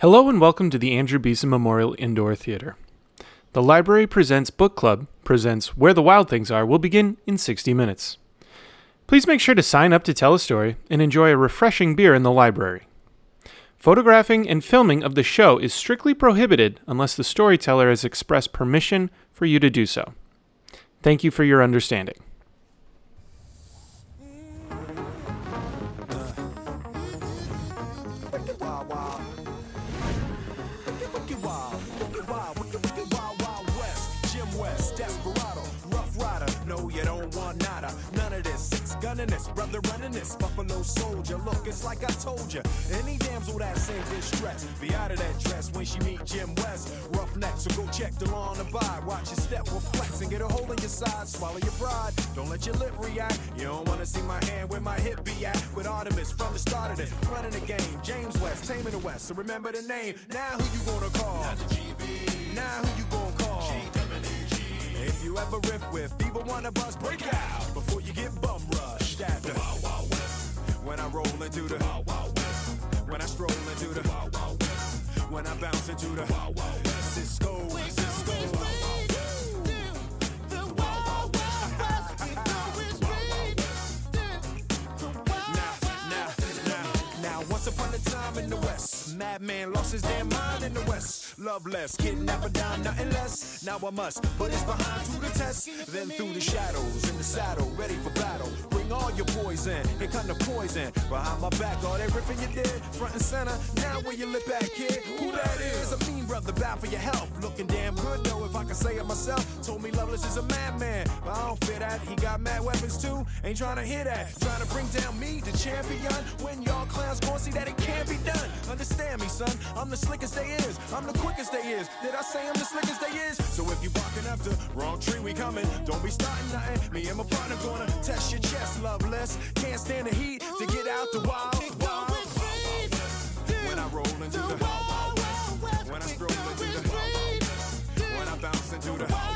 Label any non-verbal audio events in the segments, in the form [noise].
Hello and welcome to the Andrew Beeson Memorial Indoor Theater. The Library Presents Book Club presents Where the Wild Things Are will begin in 60 minutes. Please make sure to sign up to tell a story and enjoy a refreshing beer in the library. Photographing and filming of the show is strictly prohibited unless the storyteller has expressed permission for you to do so. Thank you for your understanding. Soldier. Look, it's like I told you. Any damsel that's in distress, be out of that dress when she meet Jim West. Rough neck, so go check the law and abide. Watch your step will flex and get a hole in your side. Swallow your pride. Don't let your lip react. You don't wanna see my hand where my hip be at. With Artemus from the start of this, running the game. James West, taming the West. So remember the name. Now who you gonna call? Now who you gonna call? If you ever riff with either one of us, break out before you get bum rushed at the Wild Wild West. When I roll into the Wild Wild West. When I stroll into the Wild Wild West. When I bounce into the Wild Wild West. Cisco, Cisco. Once upon a time in the West, madman lost his damn mind in the West. Loveless, kidnapper down, nothing less. Now I must put his behind to the test. Then through the shadows, in the saddle, ready for battle. Bring all your poison, here come the poison. Behind my back, all that riffing you did, front and center. Now where you lip at, kid? Who that is? A mean brother, bad for your health. Looking damn good though, if I can say it myself. Told me Loveless is a madman, but I don't fit that. He got mad weapons too, ain't trying to hear that. Trying to bring down me, the champion. When y'all clowns gon' see that it can't be done. Understand me, son. I'm the slickest they is. I'm the quickest they is. Did I say I'm the slickest they is? So if you barking the wrong tree, we coming. Don't be starting nothing. Me and my partner gonna test your chest, loveless. Can't stand the heat to get out the wild. wild. When I roll into the wild, when I stroll into the wild, when I bounce into the when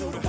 Into the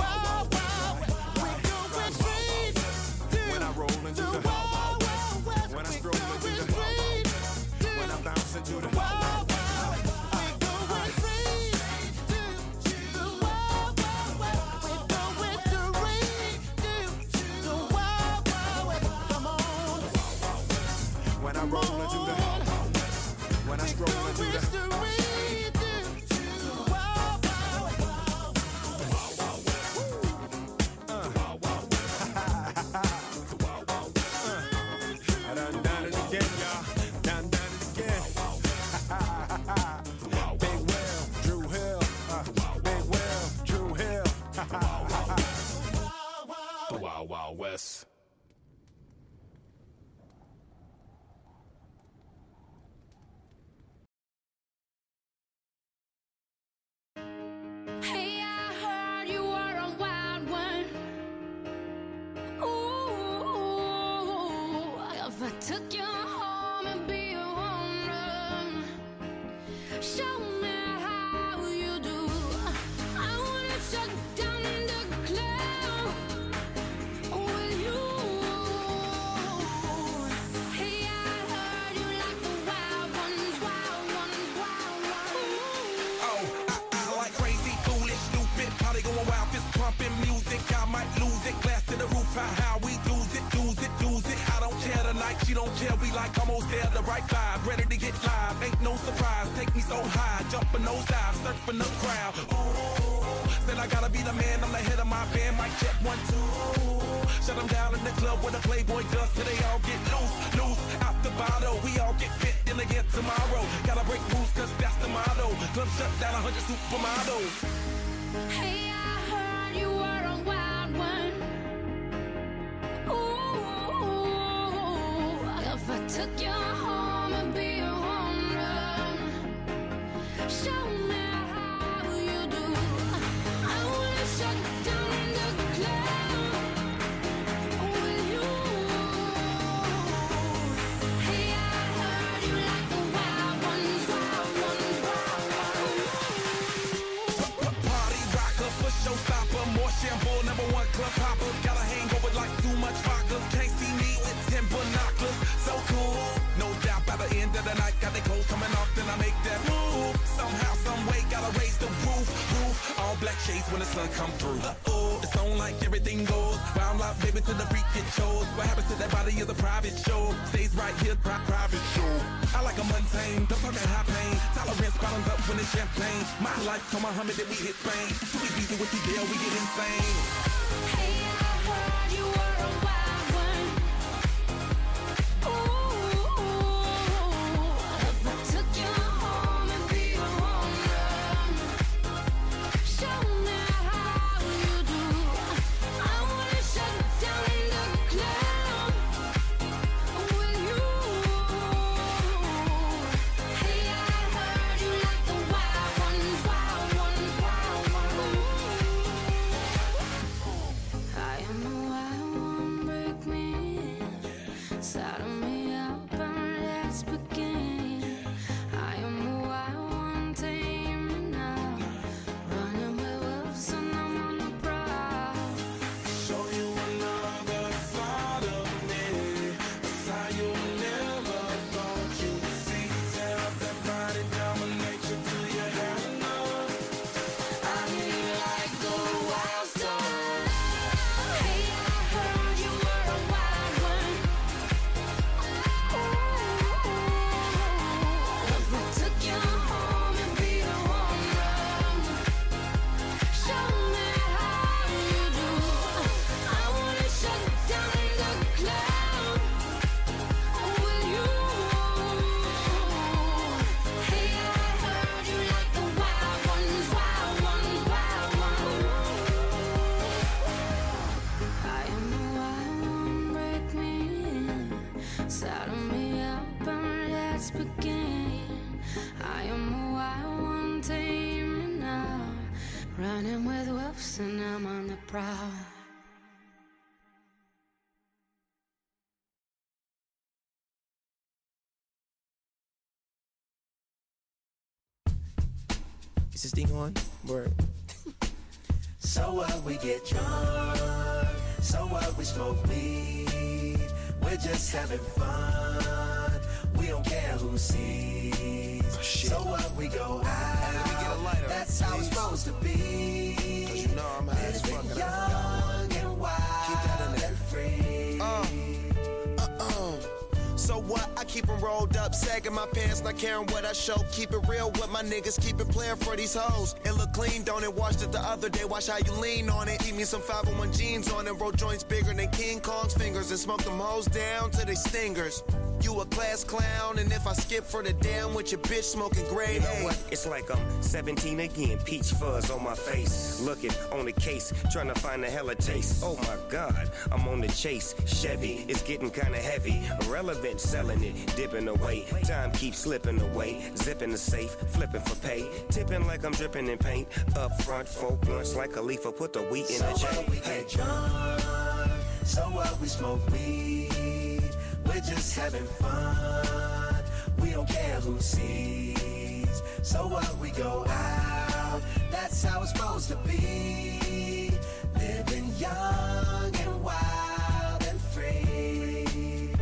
took you Pri- private show. I like a mundane, don't talk that high pain. Tolerance bottoms up when it's champagne. My life, told Muhammad that we hit Spain. Too easy with the deal, we get insane. Hey, I heard you were Is this thing on? Word. [laughs] So what we get drunk, so what we smoke weed. We're just having fun. We don't care who sees. Oh, so what we go out. let me get a lighter, That's how it's please. supposed to be. 'Cause you know I'm high as Living fuck and I young and that in wild there. and free. Uh-uh. So what? I keep 'em rolled up, sagging my pants, not caring what I show. Keep it real with my niggas, keep it playing for these hoes. It look clean, don't it? Washed it the other day, watch how you lean on it. Keep me some 501 jeans on and roll joints bigger than King Kong's fingers and smoke them hoes down to they stingers. You a class clown, and if I skip for the damn with your bitch smoking gray. You know what? It's like I'm 17 again. Peach fuzz on my face. Looking on the case, trying to find a hella taste. Oh my god, I'm on the chase. Chevy, it's getting kinda heavy. Irrelevant, selling it, dipping away. Time keeps slipping away. Zipping the safe, flipping for pay. Tipping like I'm dripping in paint. Up front, four blunts like a leaf. Put the wheat in So the we Hey. drunk, so what we smoke weed. We're just having fun. We don't care who sees. So what we go out. That's how it's supposed to be. Living young and wild and free.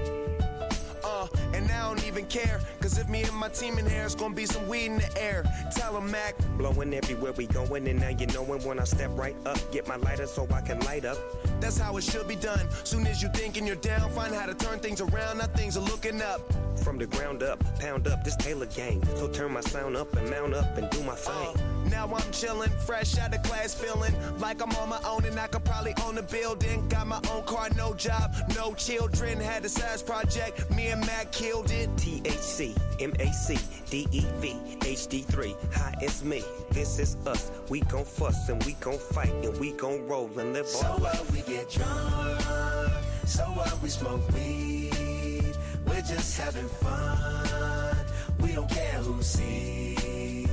Uh, and I don't even care, cause if me and my team in here, it's gonna be some weed in the air. Tell Tell 'em, Mac. Blowing everywhere we going, and now you knowin' when I step right up. Get my lighter so I can light up. That's how it should be done. Soon as you thinking you're down, find how to turn things around. Now things are looking up. From the ground up, pound up this Taylor gang. So turn my sound up and mount up and do my thing. Now I'm chillin', fresh out of class, feeling like I'm on my own and I could probably own a building. Got my own car, no job, no children. Had a size project, me and Mac killed it. THC, MAC, DEV, HD3. Hi, it's me. This is us. We gon' fuss and we gon' fight and we gon' roll and live So our life. what we get drunk, so what we smoke weed. We're just having fun. We don't care who sees.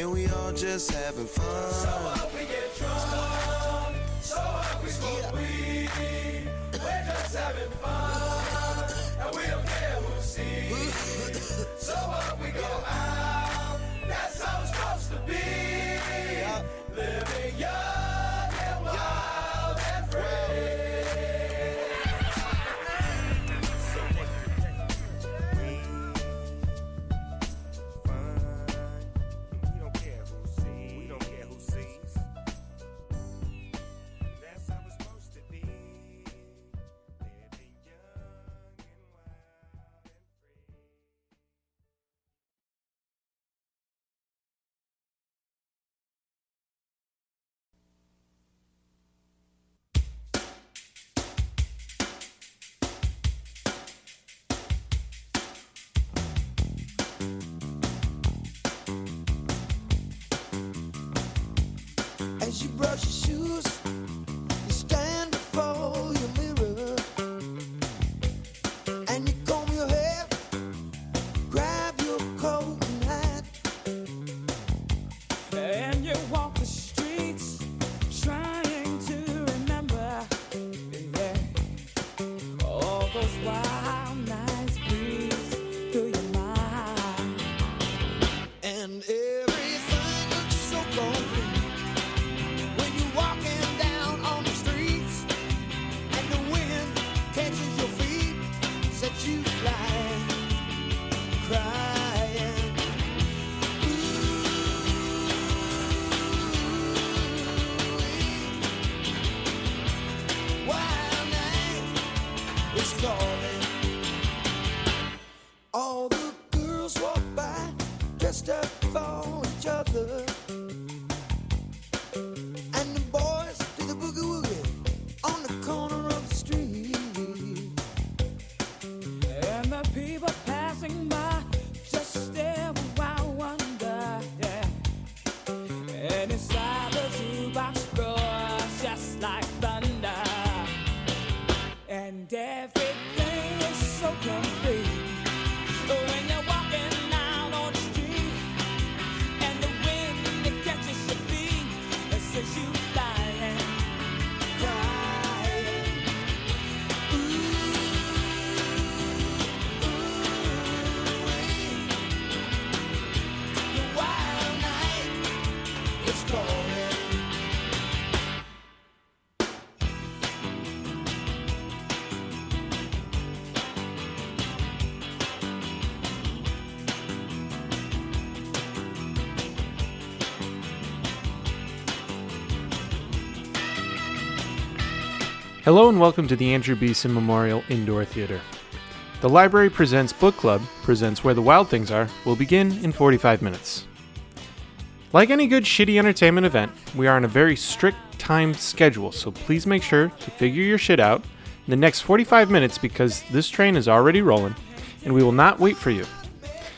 and we all just having fun. So what we get drunk, so what we smoke weed. We're just having fun, and we don't care who sees. [laughs] So what we go out, Hello and welcome to the Andrew Beeson Memorial Indoor Theater. The Library Presents Book Club presents Where the Wild Things Are will begin in 45 minutes. Like any good shitty entertainment event, we are on a very strict timed schedule, so please make sure to figure your shit out in the next 45 minutes because this train is already rolling and we will not wait for you.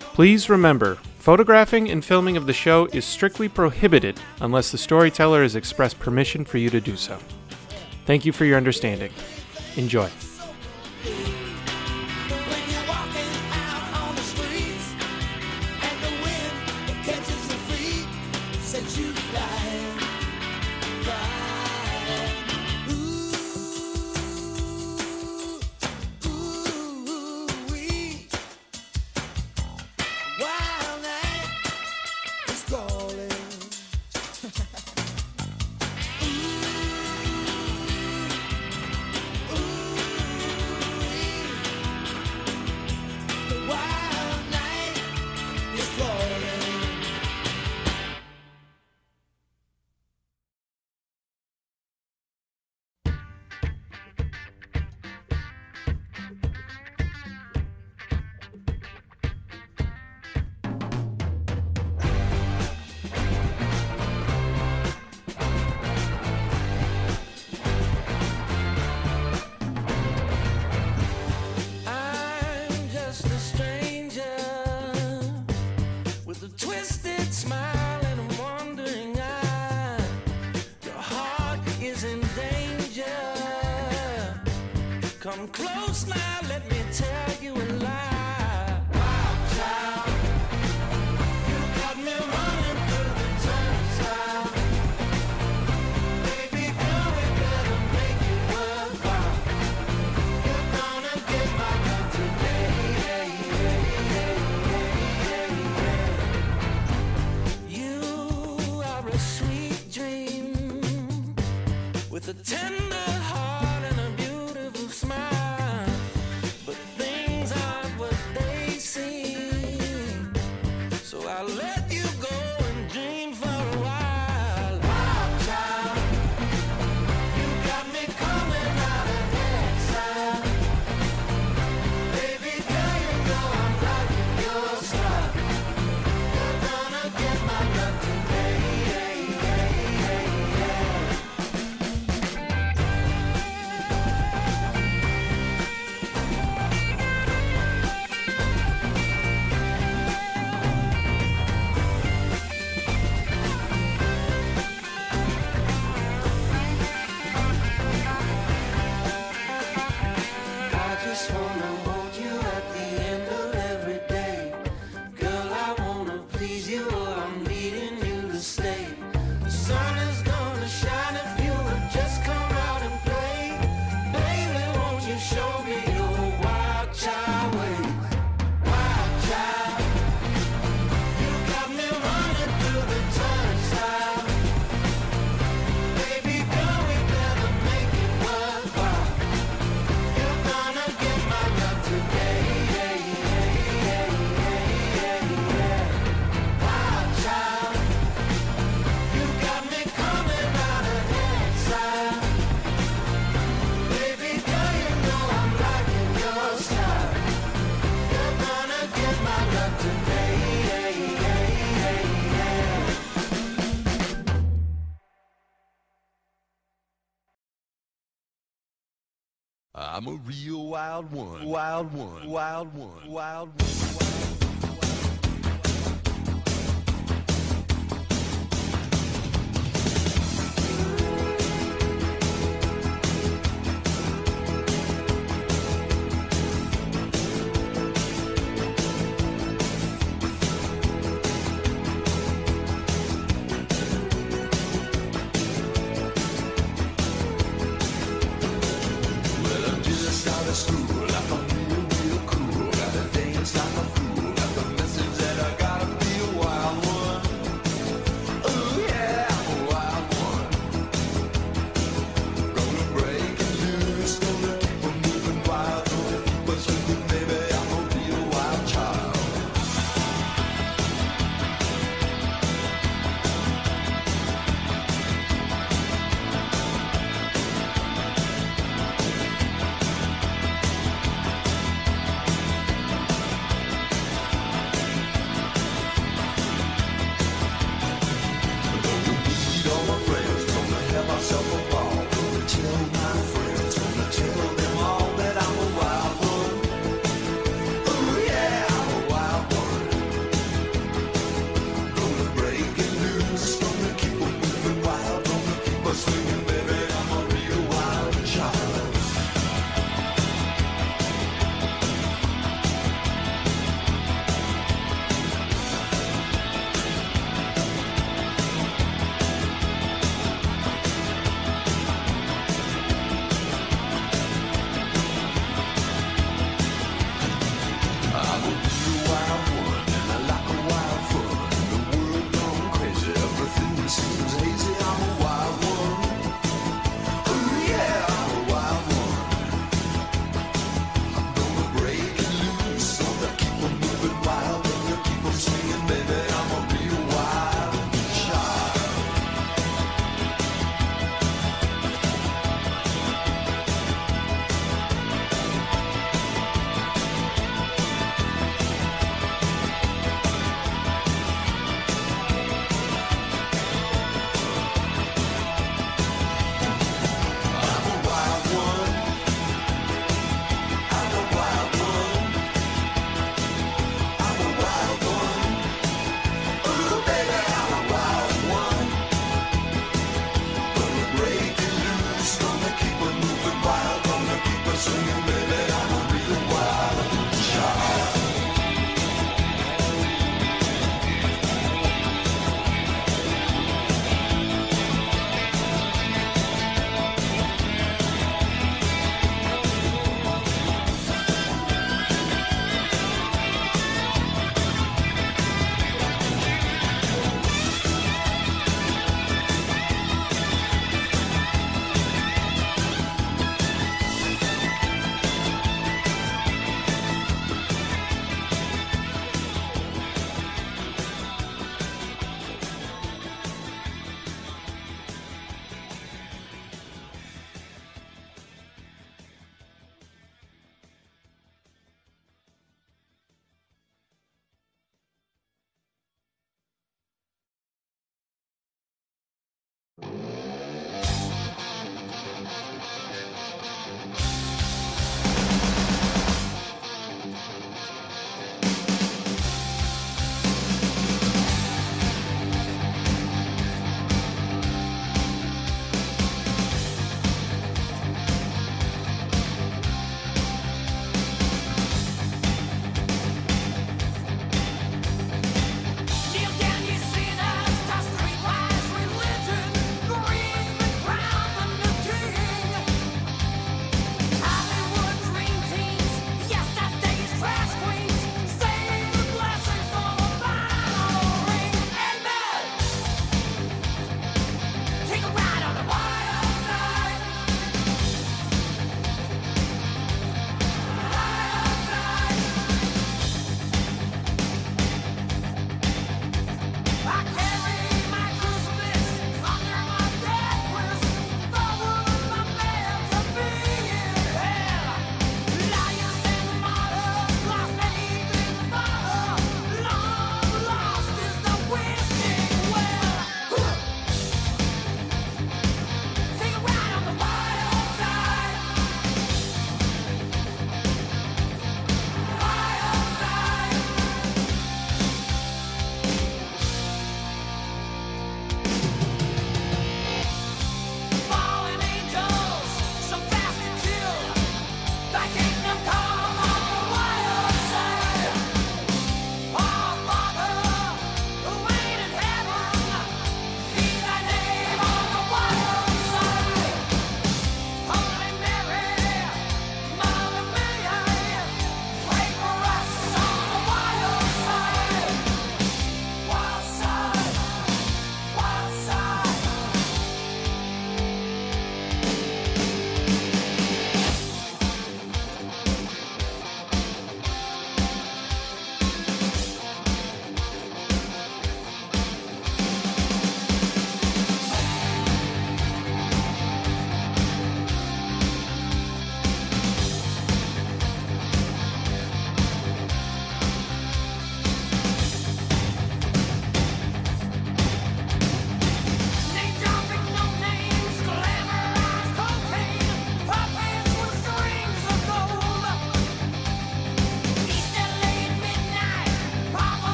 Please remember, photographing and filming of the show is strictly prohibited unless the storyteller has expressed permission for you to do so. Thank you for your understanding. Enjoy. I'm a real wild one. Wild one. Wild one. Wild one. Wild one.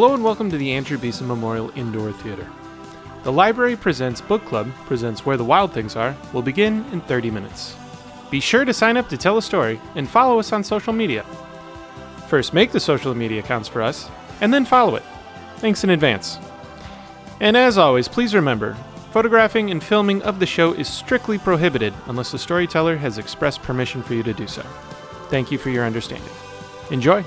Hello and welcome to the Andrew Beeson Memorial Indoor Theater. The Library Presents Book Club presents Where the Wild Things Are will begin in 30 minutes. Be sure to sign up to tell a story and follow us on social media. First, make the social media accounts for us, and then follow it. Thanks in advance. And as always, please remember photographing and filming of the show is strictly prohibited unless the storyteller has expressed permission for you to do so. Thank you for your understanding. Enjoy!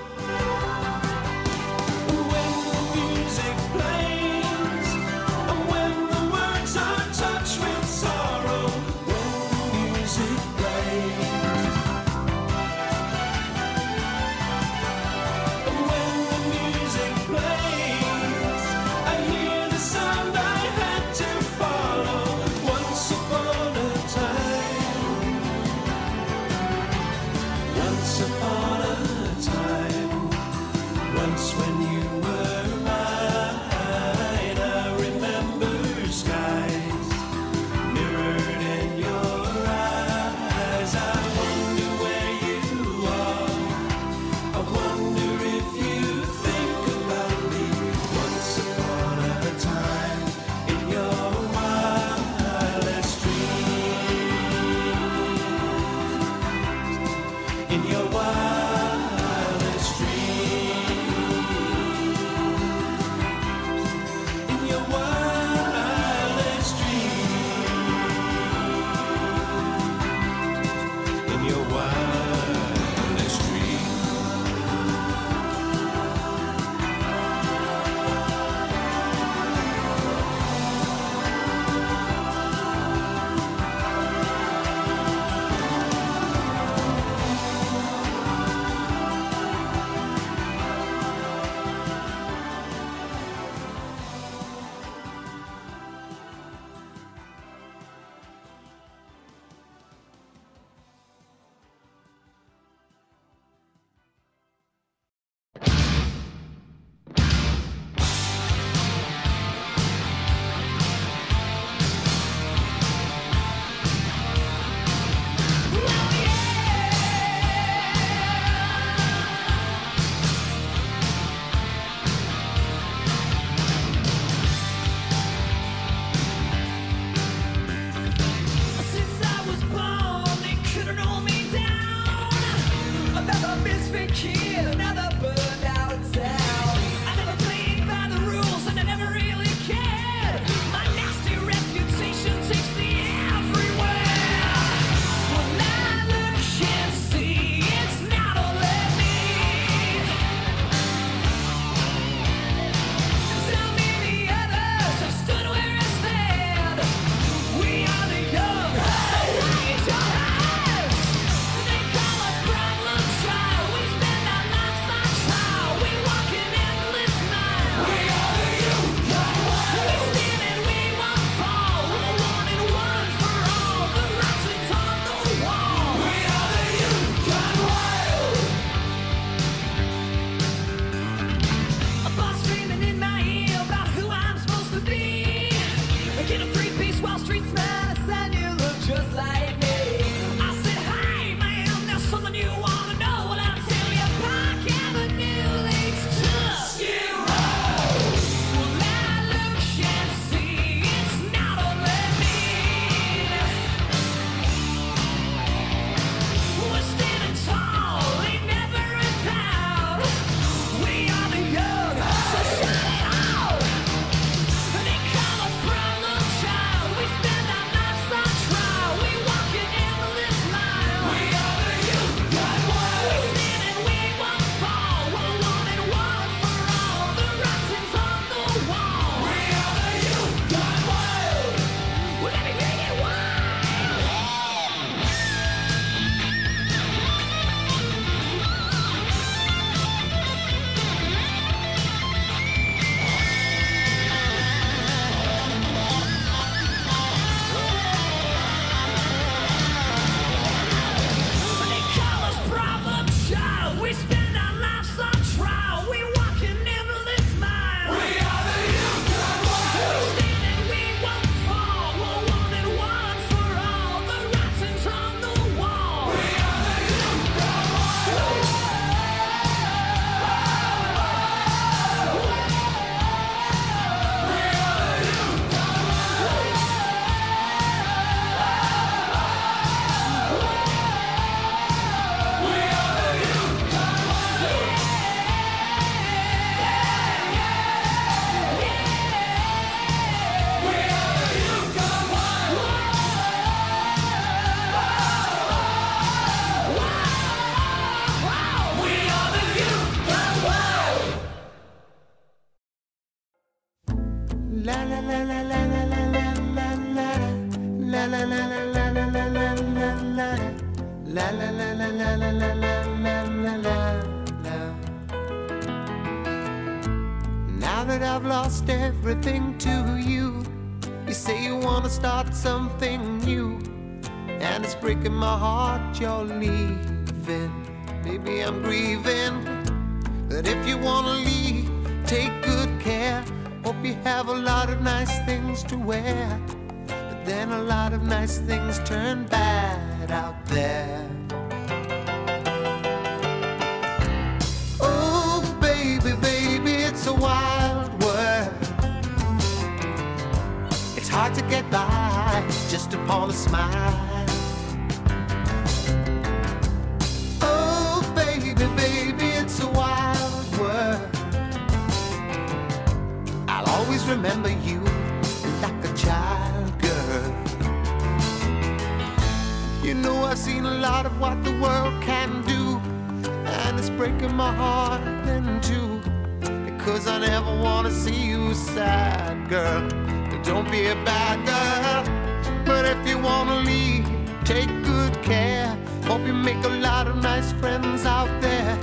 Take good care. Hope you make a lot of nice friends out there.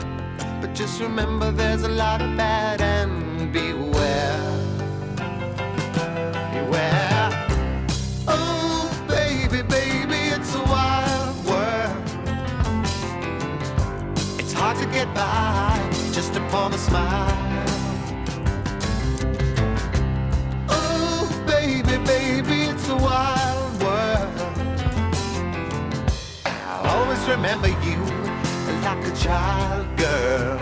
But just remember there's a lot of bad and beware. Beware. Oh, baby, baby, it's a wild world. It's hard to get by just upon a smile. Oh, baby, baby, it's a wild remember you like a child girl.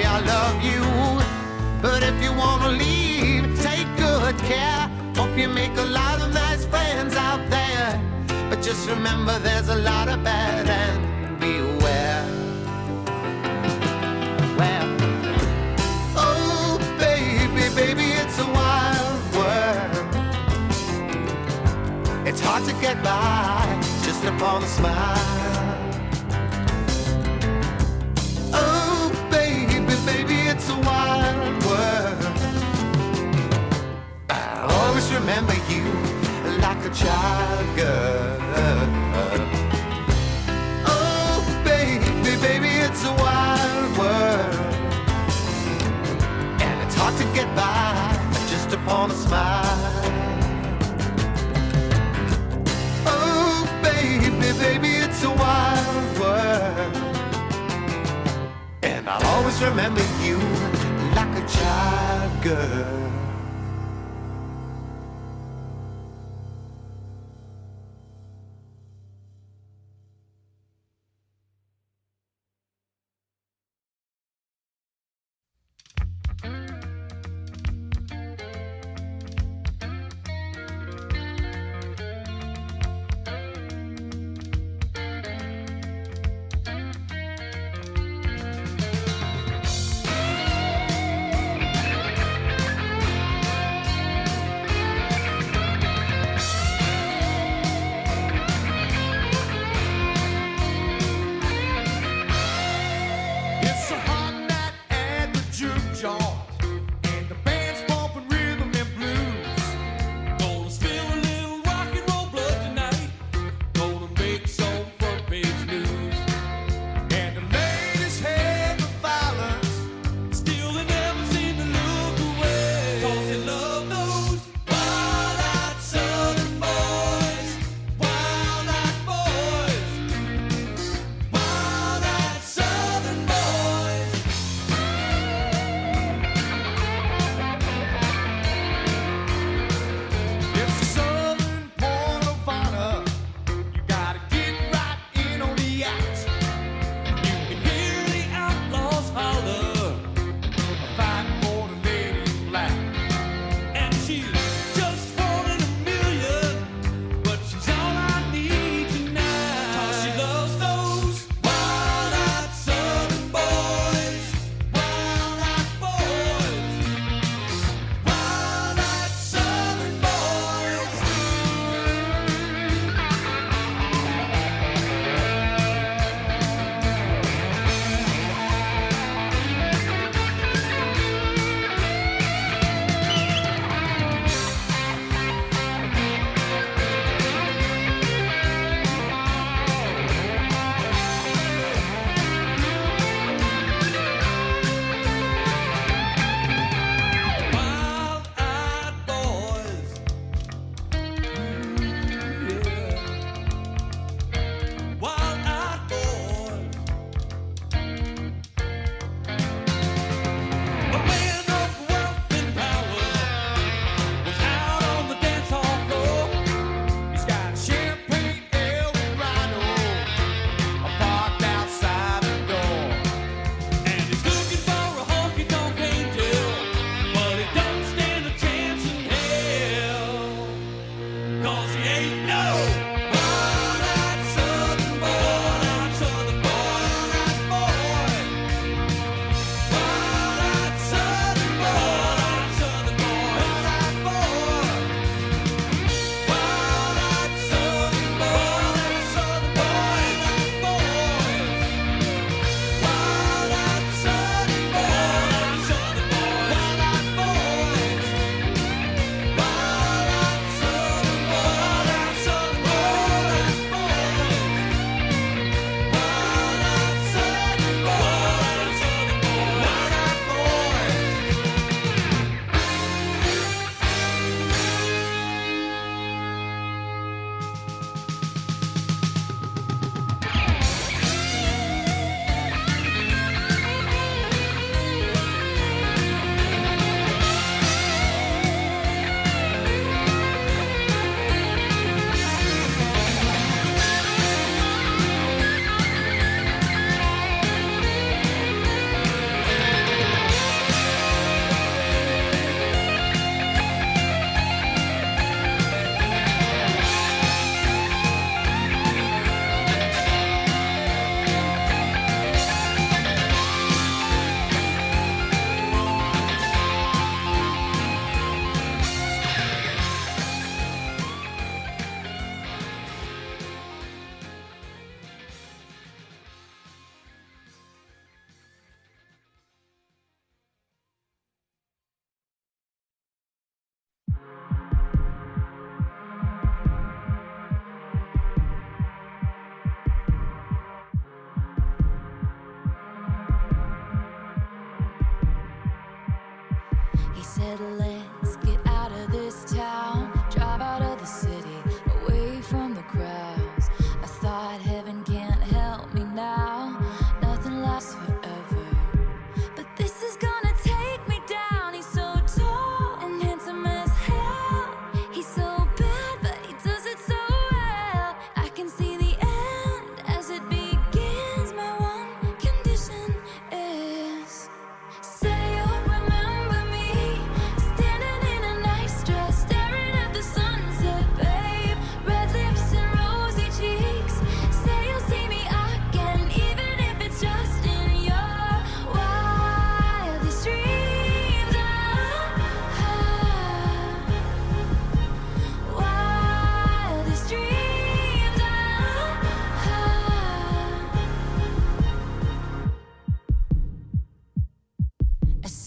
I love you, but if you wanna leave, take good care. Hope you make a lot of nice friends out there, but just remember there's a lot of bad and hard to get by just upon a smile. Oh, baby, baby, it's a wild world. I'll always remember you like a child girl. Oh, baby, baby, it's a wild world. And it's hard to get by just upon a smile. Baby, it's a wild world. And I'll always remember you like a child girl.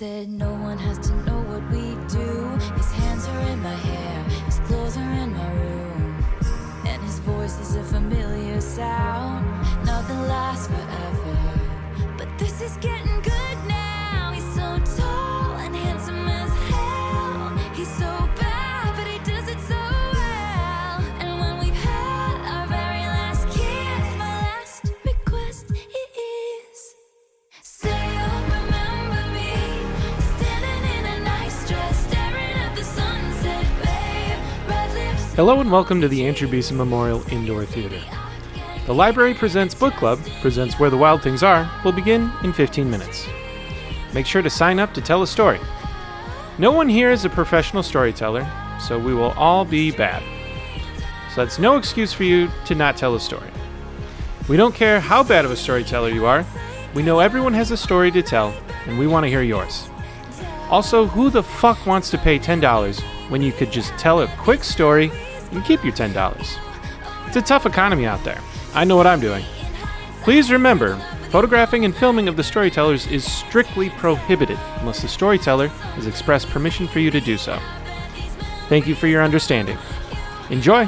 Said no Hello and welcome to the Andrew Beeson Memorial Indoor Theater. The Library Presents Book Club presents Where the Wild Things Are will begin in 15 minutes. Make sure to sign up to tell a story. No one here is a professional storyteller, so we will all be bad. So that's no excuse for you to not tell a story. We don't care how bad of a storyteller you are, we know everyone has a story to tell, and we want to hear yours. Also, who the fuck wants to pay $10 when you could just tell a quick story and keep your $10? It's a tough economy out there. I know what I'm doing. Please remember, photographing and filming of the storytellers is strictly prohibited unless the storyteller has expressed permission for you to do so. Thank you for your understanding. Enjoy!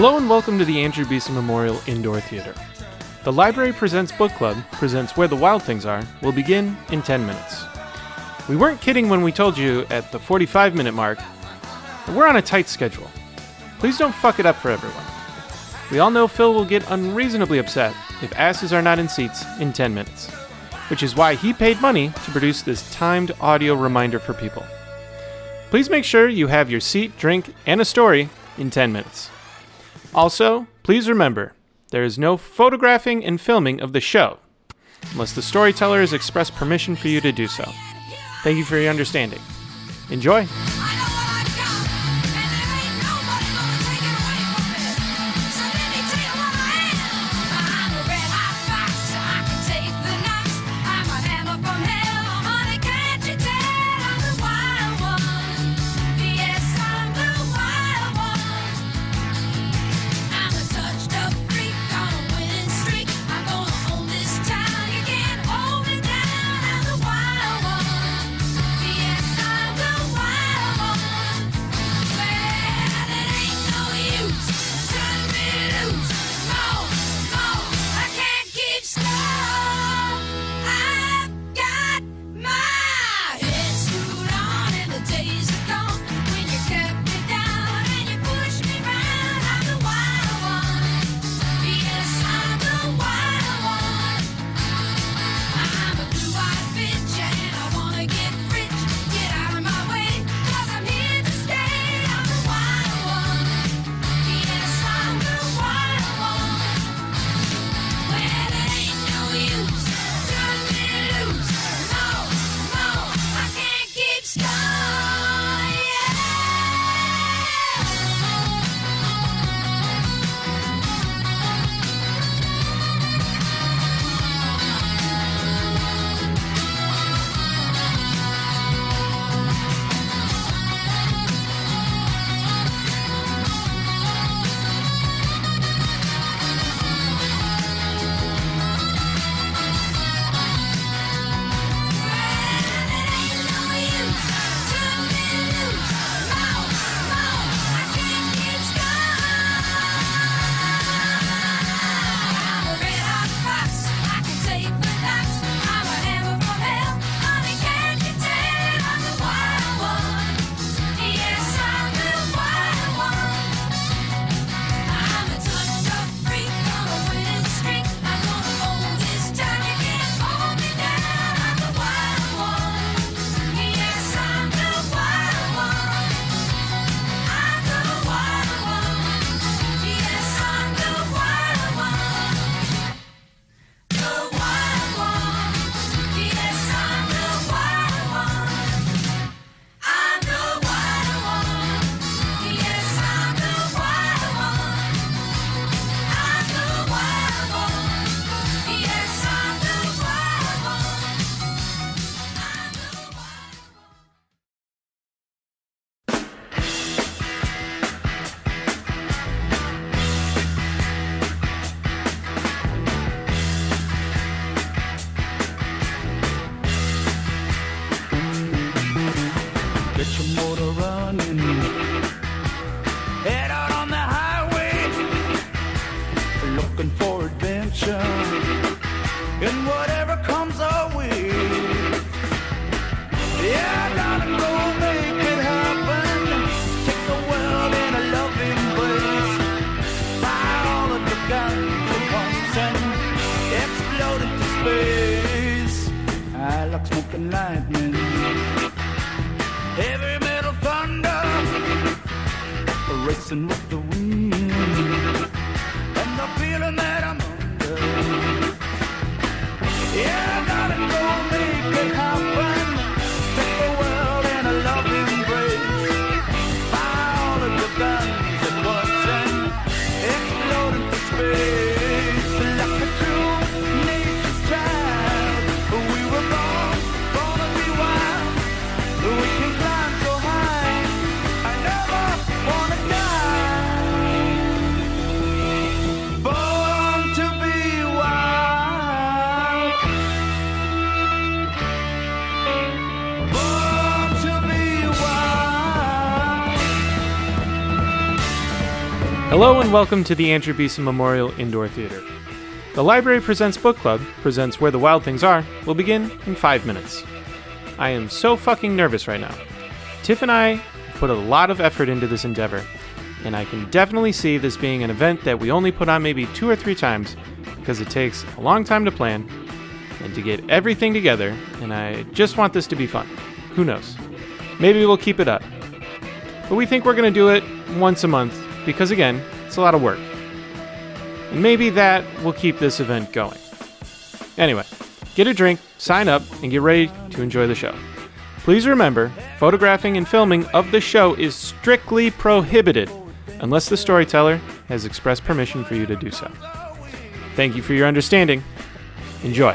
Hello and welcome to the Andrew Beeson Memorial Indoor Theater. The Library Presents Book Club presents Where the Wild Things Are will begin in 10 minutes. We weren't kidding when we told you at the 45 minute mark that we're on a tight schedule. Please don't fuck it up for everyone. We all know Phil will get unreasonably upset if asses are not in seats in 10 minutes, which is why he paid money to produce this timed audio reminder for people. Please make sure you have your seat, drink, and a story in 10 minutes. Also, please remember there is no photographing and filming of the show unless the storyteller has expressed permission for you to do so. Thank you for your understanding. Enjoy! And welcome to the Andrew Beeson Memorial Indoor Theater. The Library Presents Book Club presents Where the Wild Things Are will begin in five minutes. I am so fucking nervous right now. Tiff and I put a lot of effort into this endeavor, and I can definitely see this being an event that we only put on maybe two or three times because it takes a long time to plan and to get everything together, and I just want this to be fun. Who knows? Maybe we'll keep it up. But we think we're going to do it once a month because, again, it's a lot of work. And maybe that will keep this event going. Anyway, get a drink, sign up, and get ready to enjoy the show. Please remember, photographing and filming of the show is strictly prohibited unless the storyteller has expressed permission for you to do so. Thank you for your understanding. Enjoy.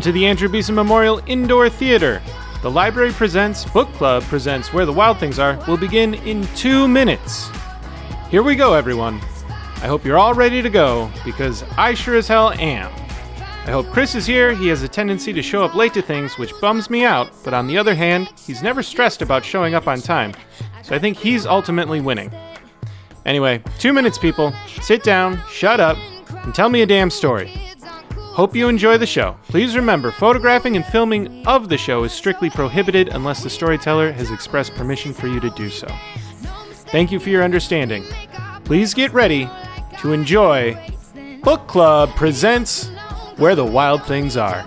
Welcome to the Andrew Beeson Memorial Indoor Theater. The Library Presents Book Club presents Where the Wild Things Are will begin in two minutes. Here we go, everyone. I hope you're all ready to go because I sure as hell am. I hope Chris is here. He has a tendency to show up late to things, which bums me out, but on the other hand, he's never stressed about showing up on time, so I think he's ultimately winning. Anyway, two minutes, people. Sit down, shut up, and tell me a damn story. Hope you enjoy the show. Please remember, photographing and filming of the show is strictly prohibited unless the storyteller has expressed permission for you to do so. Thank you for your understanding. Please get ready to enjoy Book Club presents Where the Wild Things Are.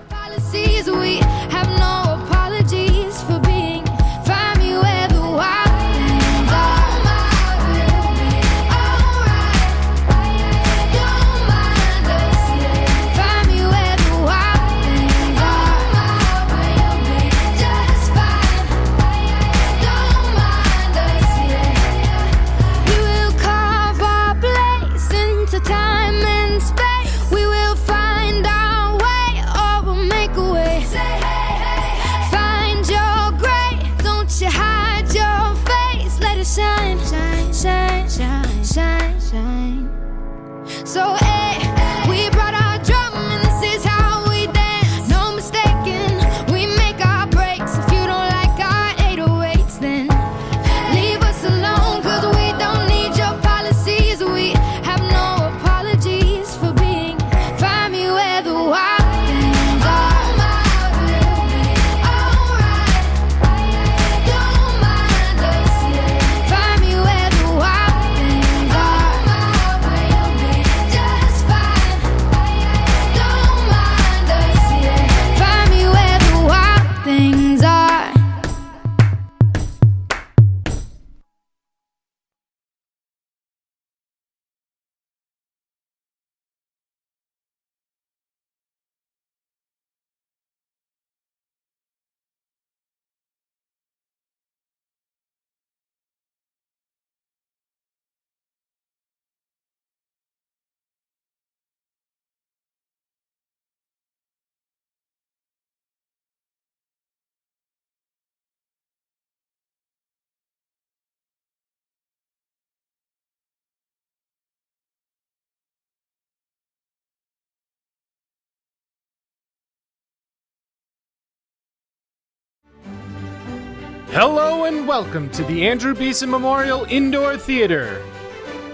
Hello and welcome to the Andrew Beeson Memorial Indoor Theater.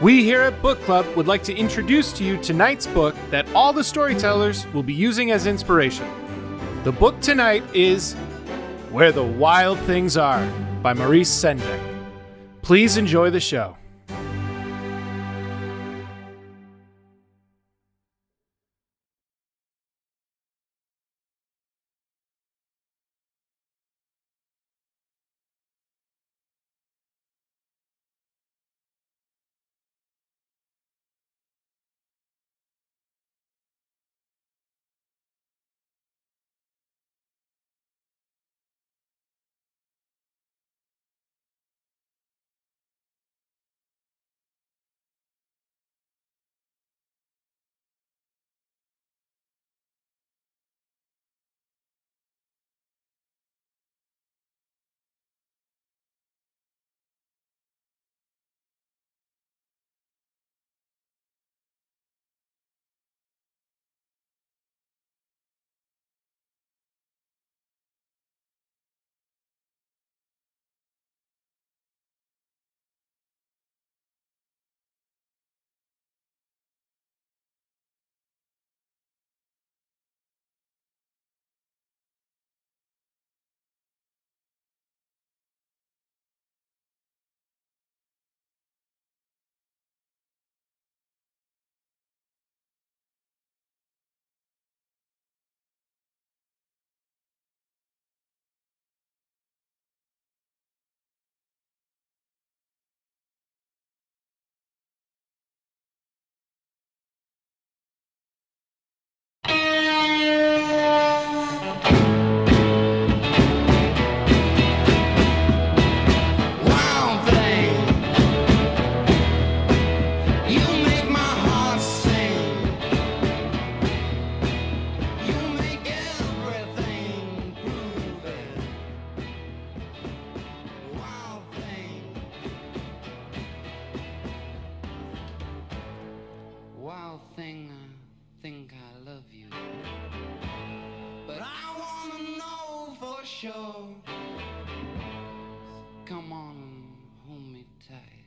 We here at Book Club would like to introduce to you tonight's book that all the storytellers will be using as inspiration. The book tonight is Where the Wild Things Are by Maurice Sendak. Please enjoy the show. Hold